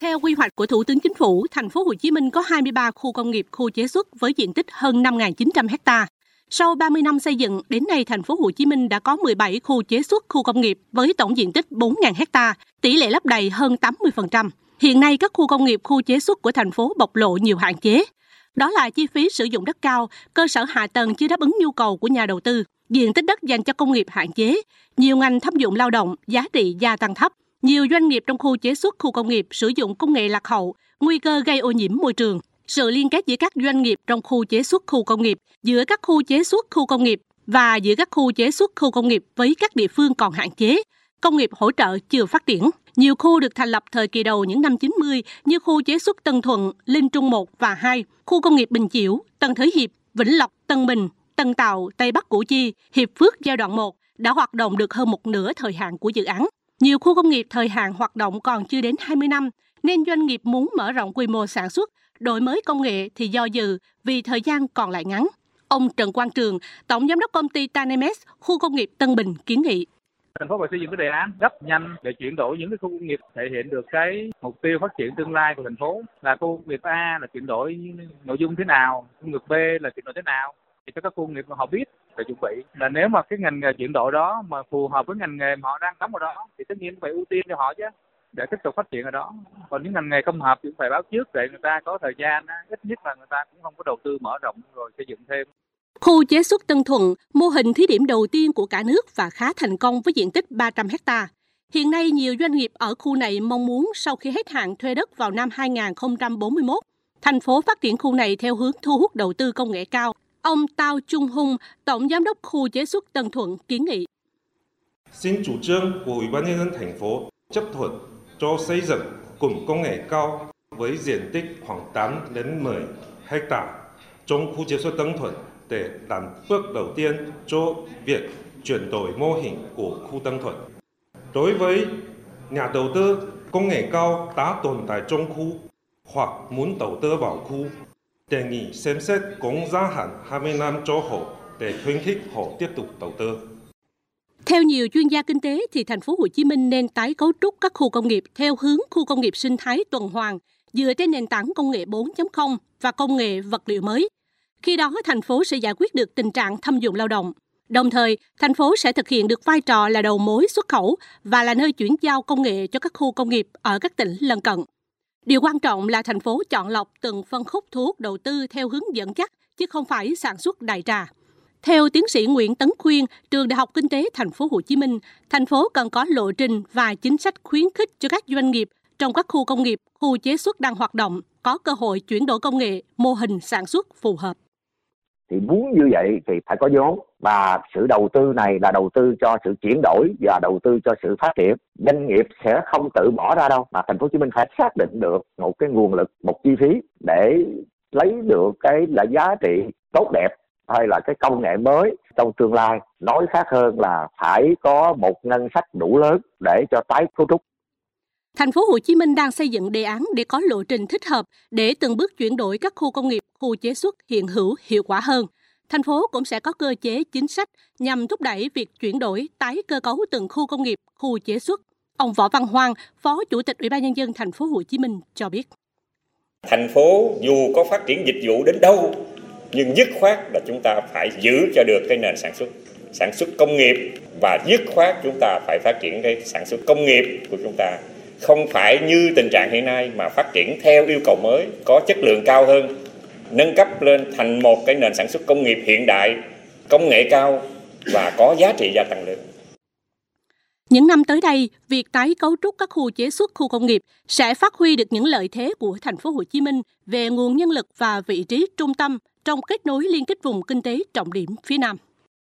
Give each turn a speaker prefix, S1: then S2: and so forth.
S1: Theo quy hoạch của Thủ tướng Chính phủ, thành phố Hồ Chí Minh có 23 khu công nghiệp, khu chế xuất với diện tích hơn 5.900 ha. Sau 30 năm xây dựng, đến nay thành phố Hồ Chí Minh đã có 17 khu chế xuất, khu công nghiệp với tổng diện tích 4.000 ha, tỷ lệ lấp đầy hơn 80%. Hiện nay các khu công nghiệp, khu chế xuất của thành phố bộc lộ nhiều hạn chế. Đó là chi phí sử dụng đất cao, cơ sở hạ tầng chưa đáp ứng nhu cầu của nhà đầu tư, diện tích đất dành cho công nghiệp hạn chế, nhiều ngành thâm dụng lao động, giá trị gia tăng thấp, nhiều doanh nghiệp trong khu chế xuất, khu công nghiệp sử dụng công nghệ lạc hậu, nguy cơ gây ô nhiễm môi trường. Sự liên kết giữa các doanh nghiệp trong khu chế xuất, khu công nghiệp, giữa các khu chế xuất, khu công nghiệp và giữa các khu chế xuất, khu công nghiệp với các địa phương còn hạn chế. Công nghiệp hỗ trợ chưa phát triển. Nhiều khu được thành lập thời kỳ đầu những năm 90 như khu chế xuất Tân Thuận, Linh Trung 1 và 2, khu công nghiệp Bình Chiểu, Tân Thới Hiệp, Vĩnh Lộc, Tân Bình, Tân Tàu, Tây Bắc Củ Chi, Hiệp Phước giai đoạn 1 đã hoạt động được hơn một nửa thời hạn của dự án. Nhiều khu công nghiệp thời hạn hoạt động còn chưa đến 20 năm, nên doanh nghiệp muốn mở rộng quy mô sản xuất, đổi mới công nghệ thì do dự vì thời gian còn lại ngắn. Ông Trần Quang Trường, Tổng Giám đốc công ty Tanemes, khu công nghiệp Tân Bình kiến nghị.
S2: Thành phố phải xây dựng cái đề án gấp nhanh để chuyển đổi những cái khu công nghiệp thể hiện được cái mục tiêu phát triển tương lai của thành phố. Là khu công nghiệp A là chuyển đổi nội dung thế nào công nghiệp B là chuyển đổi thế nào thì cho các khu công nghiệp họ biết để chuẩn bị là nếu mà cái ngành nghề chuyển đổi đó mà phù hợp với ngành nghề mà họ đang đóng ở đó thì tất nhiên phải ưu tiên cho họ chứ để tiếp tục phát triển ở đó còn những ngành nghề không hợp thì cũng phải báo trước để người ta có thời gian ít nhất là người ta cũng không có đầu tư mở rộng rồi xây dựng thêm
S1: Khu chế xuất Tân Thuận, mô hình thí điểm đầu tiên của cả nước và khá thành công với diện tích 300 hecta. Hiện nay, nhiều doanh nghiệp ở khu này mong muốn sau khi hết hạn thuê đất vào năm 2041, thành phố phát triển khu này theo hướng thu hút đầu tư công nghệ cao. Ông Tao Trung Hung, Tổng Giám đốc khu chế xuất Tân Thuận kiến nghị.
S3: Xin chủ trương của Ủy ban nhân dân thành phố chấp thuận cho xây dựng cụm công nghệ cao với diện tích khoảng 8 đến 10 hectare trong khu chế xuất Tân Thuận để làm bước đầu tiên cho việc chuyển đổi mô hình của khu Tân Thuận. Đối với nhà đầu tư công nghệ cao đã tồn tại trong khu hoặc muốn đầu tư vào khu, đề nghị xem xét cũng gia hạn 20 năm cho họ để khuyến khích họ tiếp tục đầu tư.
S1: Theo nhiều chuyên gia kinh tế thì thành phố Hồ Chí Minh nên tái cấu trúc các khu công nghiệp theo hướng khu công nghiệp sinh thái tuần hoàn dựa trên nền tảng công nghệ 4.0 và công nghệ vật liệu mới khi đó, thành phố sẽ giải quyết được tình trạng thâm dụng lao động. Đồng thời, thành phố sẽ thực hiện được vai trò là đầu mối xuất khẩu và là nơi chuyển giao công nghệ cho các khu công nghiệp ở các tỉnh lân cận. Điều quan trọng là thành phố chọn lọc từng phân khúc thu hút đầu tư theo hướng dẫn dắt, chứ không phải sản xuất đại trà. Theo tiến sĩ Nguyễn Tấn Khuyên, trường Đại học Kinh tế Thành phố Hồ Chí Minh, thành phố cần có lộ trình và chính sách khuyến khích cho các doanh nghiệp trong các khu công nghiệp, khu chế xuất đang hoạt động có cơ hội chuyển đổi công nghệ, mô hình sản xuất phù hợp
S4: thì muốn như vậy thì phải có vốn. Và sự đầu tư này là đầu tư cho sự chuyển đổi và đầu tư cho sự phát triển. Doanh nghiệp sẽ không tự bỏ ra đâu, mà thành phố hồ chí minh phải xác định được một cái nguồn lực, một chi phí để lấy được cái là giá trị tốt đẹp hay là cái công nghệ mới trong tương lai. Nói khác hơn là phải có một ngân sách đủ lớn để cho tái cấu trúc.
S1: Thành phố Hồ Chí Minh đang xây dựng đề án để có lộ trình thích hợp để từng bước chuyển đổi các khu công nghiệp, khu chế xuất hiện hữu hiệu quả hơn. Thành phố cũng sẽ có cơ chế chính sách nhằm thúc đẩy việc chuyển đổi tái cơ cấu từng khu công nghiệp, khu chế xuất. Ông Võ Văn Hoang, Phó Chủ tịch Ủy ban nhân dân thành phố Hồ Chí Minh cho biết.
S5: Thành phố dù có phát triển dịch vụ đến đâu nhưng dứt khoát là chúng ta phải giữ cho được cái nền sản xuất sản xuất công nghiệp và dứt khoát chúng ta phải phát triển cái sản xuất công nghiệp của chúng ta không phải như tình trạng hiện nay mà phát triển theo yêu cầu mới có chất lượng cao hơn nâng cấp lên thành một cái nền sản xuất công nghiệp hiện đại công nghệ cao và có giá trị gia tăng lớn
S1: những năm tới đây, việc tái cấu trúc các khu chế xuất khu công nghiệp sẽ phát huy được những lợi thế của thành phố Hồ Chí Minh về nguồn nhân lực và vị trí trung tâm trong kết nối liên kết vùng kinh tế trọng điểm phía Nam.